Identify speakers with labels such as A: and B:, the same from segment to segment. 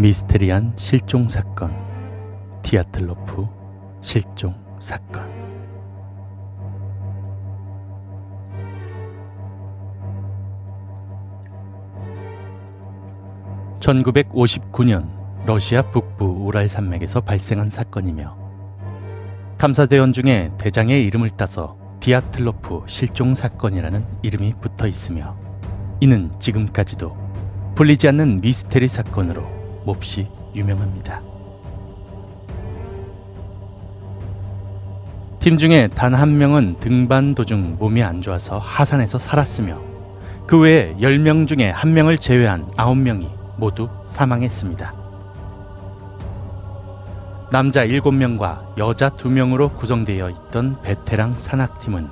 A: 미스테리한 실종 사건. 디아틀로프 실종 사건. (1959년) 러시아 북부 우랄 산맥에서 발생한 사건이며 탐사 대원 중에 대장의 이름을 따서 디아틀로프 실종 사건이라는 이름이 붙어 있으며 이는 지금까지도 풀리지 않는 미스테리 사건으로 몹시 유명합니다. 팀 중에 단 한 명은 등반 도중 몸이 안 좋아서 하산해서 살았으며 그 외에 10명 중에 한 명을 제외한 9명이 모두 사망했습니다. 남자 7명과 여자 2명으로 구성되어 있던 베테랑 산악팀은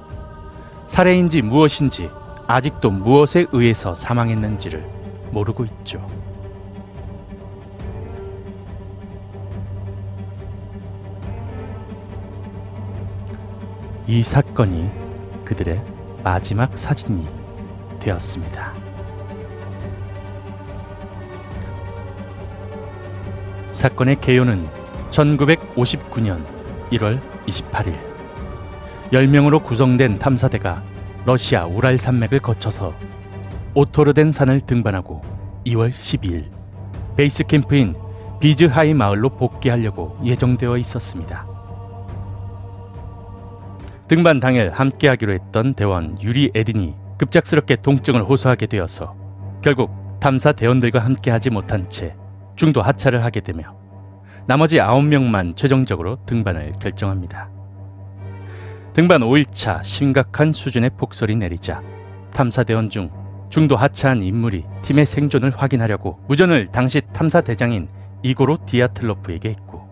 A: 살해인지 무엇인지 아직도 무엇에 의해서 사망했는지를 모르고 있죠. 이 사건이 그들의 마지막 사진이 되었습니다. 사건의 개요는 1959년 1월 28일 10명으로 구성된 탐사대가 러시아 우랄 산맥을 거쳐서 오토르덴 산을 등반하고 2월 12일 베이스 캠프인 비즈하이 마을로 복귀하려고 예정되어 있었습니다. 등반 당일 함께하기로 했던 대원 유리 에딘이 급작스럽게 동증을 호소하게 되어서 결국 탐사 대원들과 함께하지 못한 채 중도 하차를 하게 되며 나머지 9명만 최종적으로 등반을 결정합니다. 등반 5일차 심각한 수준의 폭설이 내리자 탐사대원 중 중도 하차한 인물이 팀의 생존을 확인하려고 무전을 당시 탐사대장인 이고로 디아틀로프에게 했고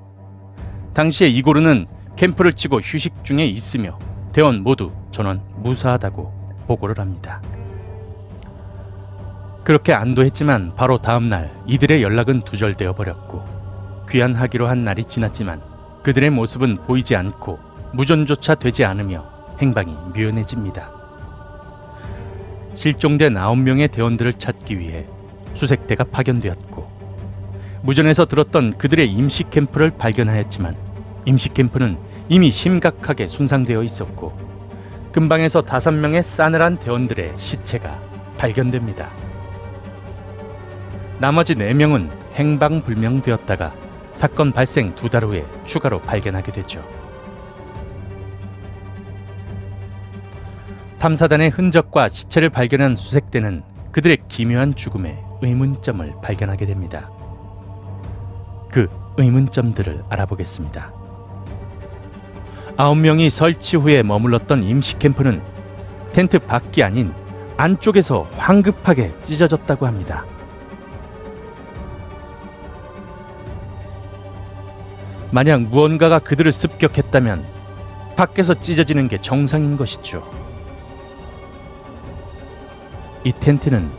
A: 당시에 이고르는 캠프를 치고 휴식 중에 있으며 대원 모두 전원 무사하다고 보고를 합니다. 그렇게 안도했지만 바로 다음날 이들의 연락은 두절되어 버렸고 귀환하기로 한 날이 지났지만 그들의 모습은 보이지 않고 무전조차 되지 않으며 행방이 묘연해집니다. 실종된 9명의 대원들을 찾기 위해 수색대가 파견되었고 무전에서 들었던 그들의 임시 캠프를 발견하였지만 임시 캠프는 이미 심각하게 손상되어 있었고 근방에서 다섯 명의 싸늘한 대원들의 시체가 발견됩니다. 나머지 네 명은 행방불명되었다가 사건 발생 두 달 후에 추가로 발견하게 되죠. 탐사단의 흔적과 시체를 발견한 수색대는 그들의 기묘한 죽음에 의문점을 발견하게 됩니다. 그 의문점들을 알아보겠습니다. 아홉 명이 설치 후에 머물렀던 임시 캠프는 텐트 밖이 아닌 안쪽에서 황급하게 찢어졌다고 합니다. 만약 무언가가 그들을 습격했다면 밖에서 찢어지는 게 정상인 것이죠. 이 텐트는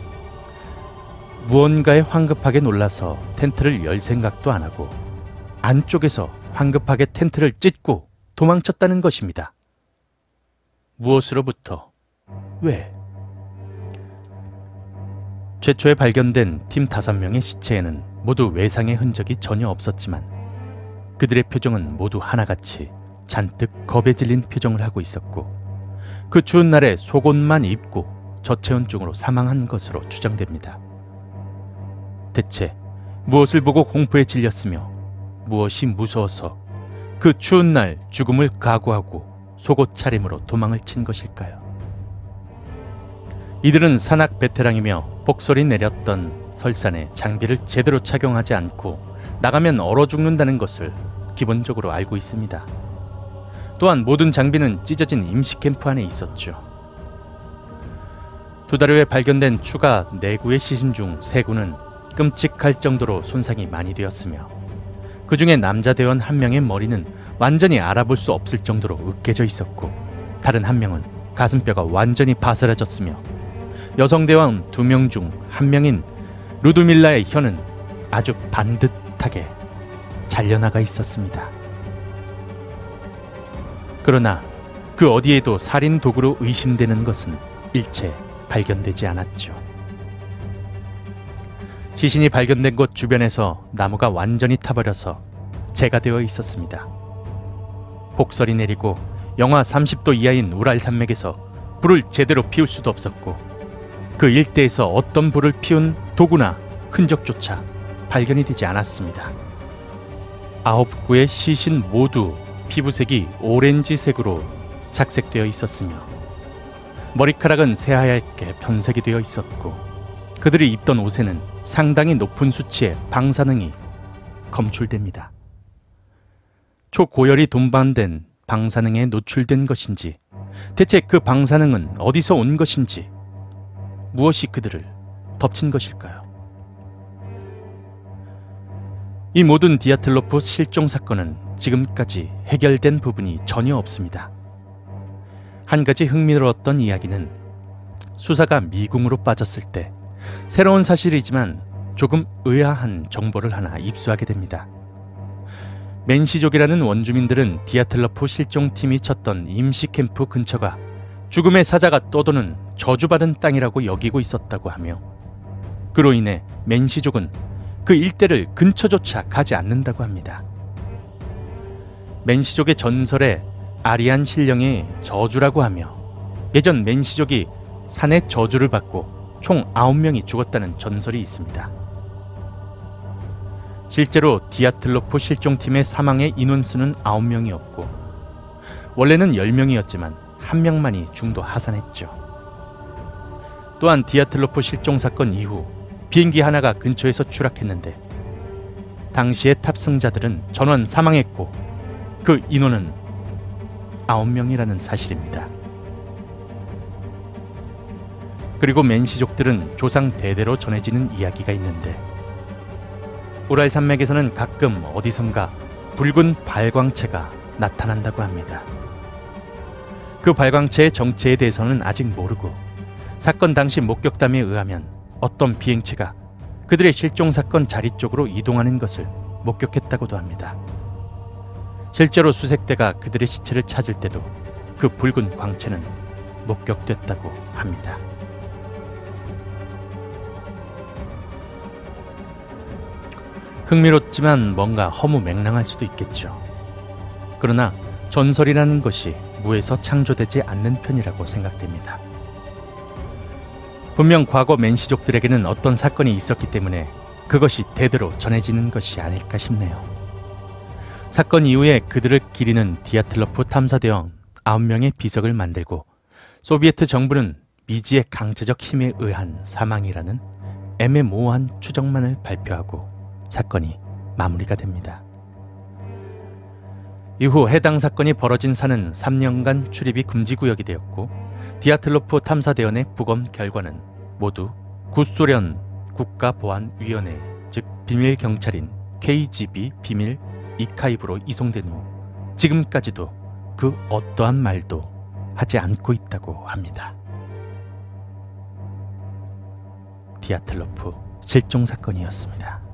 A: 무언가에 황급하게 놀라서 텐트를 열 생각도 안 하고 안쪽에서 황급하게 텐트를 찢고 도망쳤다는 것입니다. 무엇으로부터? 왜? 최초에 발견된 팀 다섯 명의 시체에는 모두 외상의 흔적이 전혀 없었지만 그들의 표정은 모두 하나같이 잔뜩 겁에 질린 표정을 하고 있었고 그 추운 날에 속옷만 입고 저체온증으로 사망한 것으로 추정됩니다. 대체 무엇을 보고 공포에 질렸으며 무엇이 무서워서 그 추운 날 죽음을 각오하고 속옷 차림으로 도망을 친 것일까요? 이들은 산악 베테랑이며 폭설이 내렸던 설산에 장비를 제대로 착용하지 않고 나가면 얼어 죽는다는 것을 기본적으로 알고 있습니다. 또한 모든 장비는 찢어진 임시 캠프 안에 있었죠. 두 달 후에 발견된 추가 4구의 시신 중 3구는 끔찍할 정도로 손상이 많이 되었으며 그 중에 남자 대원 한 명의 머리는 완전히 알아볼 수 없을 정도로 으깨져 있었고 다른 한 명은 가슴뼈가 완전히 바스라졌으며 여성 대원 두 명 중 한 명인 루드밀라의 혀는 아주 반듯하게 잘려나가 있었습니다. 그러나 그 어디에도 살인 도구로 의심되는 것은 일체 발견되지 않았죠. 시신이 발견된 곳 주변에서 나무가 완전히 타버려서 재가 되어 있었습니다. 폭설이 내리고 영하 30도 이하인 우랄 산맥에서 불을 제대로 피울 수도 없었고 그 일대에서 어떤 불을 피운 도구나 흔적조차 발견이 되지 않았습니다. 아홉 구의 시신 모두 피부색이 오렌지색으로 작색되어 있었으며 머리카락은 새하얗게 변색이 되어 있었고 그들이 입던 옷에는 상당히 높은 수치의 방사능이 검출됩니다. 초고열이 동반된 방사능에 노출된 것인지 대체 그 방사능은 어디서 온 것인지 무엇이 그들을 덮친 것일까요? 이 모든 디아틀로프 실종 사건은 지금까지 해결된 부분이 전혀 없습니다. 한 가지 흥미로웠던 이야기는 수사가 미궁으로 빠졌을 때 새로운 사실이지만 조금 의아한 정보를 하나 입수하게 됩니다. 맨시족이라는 원주민들은 디아틀로프 실종팀이 쳤던 임시 캠프 근처가 죽음의 사자가 떠도는 저주받은 땅이라고 여기고 있었다고 하며 그로 인해 맨시족은 그 일대를 근처조차 가지 않는다고 합니다. 맨시족의 전설에 아리안 신령의 저주라고 하며 예전 맨시족이 산의 저주를 받고 총 9명이 죽었다는 전설이 있습니다. 실제로 디아틀로프 실종팀의 사망의 인원수는 9명이었고 원래는 10명이었지만 한 명만이 중도 하산했죠. 또한 디아틀로프 실종 사건 이후 비행기 하나가 근처에서 추락했는데 당시의 탑승자들은 전원 사망했고 그 인원은 9명이라는 사실입니다. 그리고 맨시족들은 조상 대대로 전해지는 이야기가 있는데 우랄 산맥에서는 가끔 어디선가 붉은 발광체가 나타난다고 합니다. 그 발광체의 정체에 대해서는 아직 모르고 사건 당시 목격담에 의하면 어떤 비행체가 그들의 실종 사건 자리 쪽으로 이동하는 것을 목격했다고도 합니다. 실제로 수색대가 그들의 시체를 찾을 때도 그 붉은 광채는 목격됐다고 합니다. 흥미롭지만 뭔가 허무 맹랑할 수도 있겠죠. 그러나 전설이라는 것이 무에서 창조되지 않는 편이라고 생각됩니다. 분명 과거 맨시족들에게는 어떤 사건이 있었기 때문에 그것이 대대로 전해지는 것이 아닐까 싶네요. 사건 이후에 그들을 기리는 디아틀로프 탐사대원 9명의 비석을 만들고 소비에트 정부는 미지의 강제적 힘에 의한 사망이라는 애매모호한 추정만을 발표하고 사건이 마무리가 됩니다. 이후 해당 사건이 벌어진 산은 3년간 출입이 금지 구역이 되었고 디아틀로프 탐사대원의 부검 결과는 모두 구소련 국가보안위원회 즉 비밀경찰인 KGB 비밀 이카이브로 이송된 후 지금까지도 그 어떠한 말도 하지 않고 있다고 합니다. 디아틀로프 실종 사건이었습니다.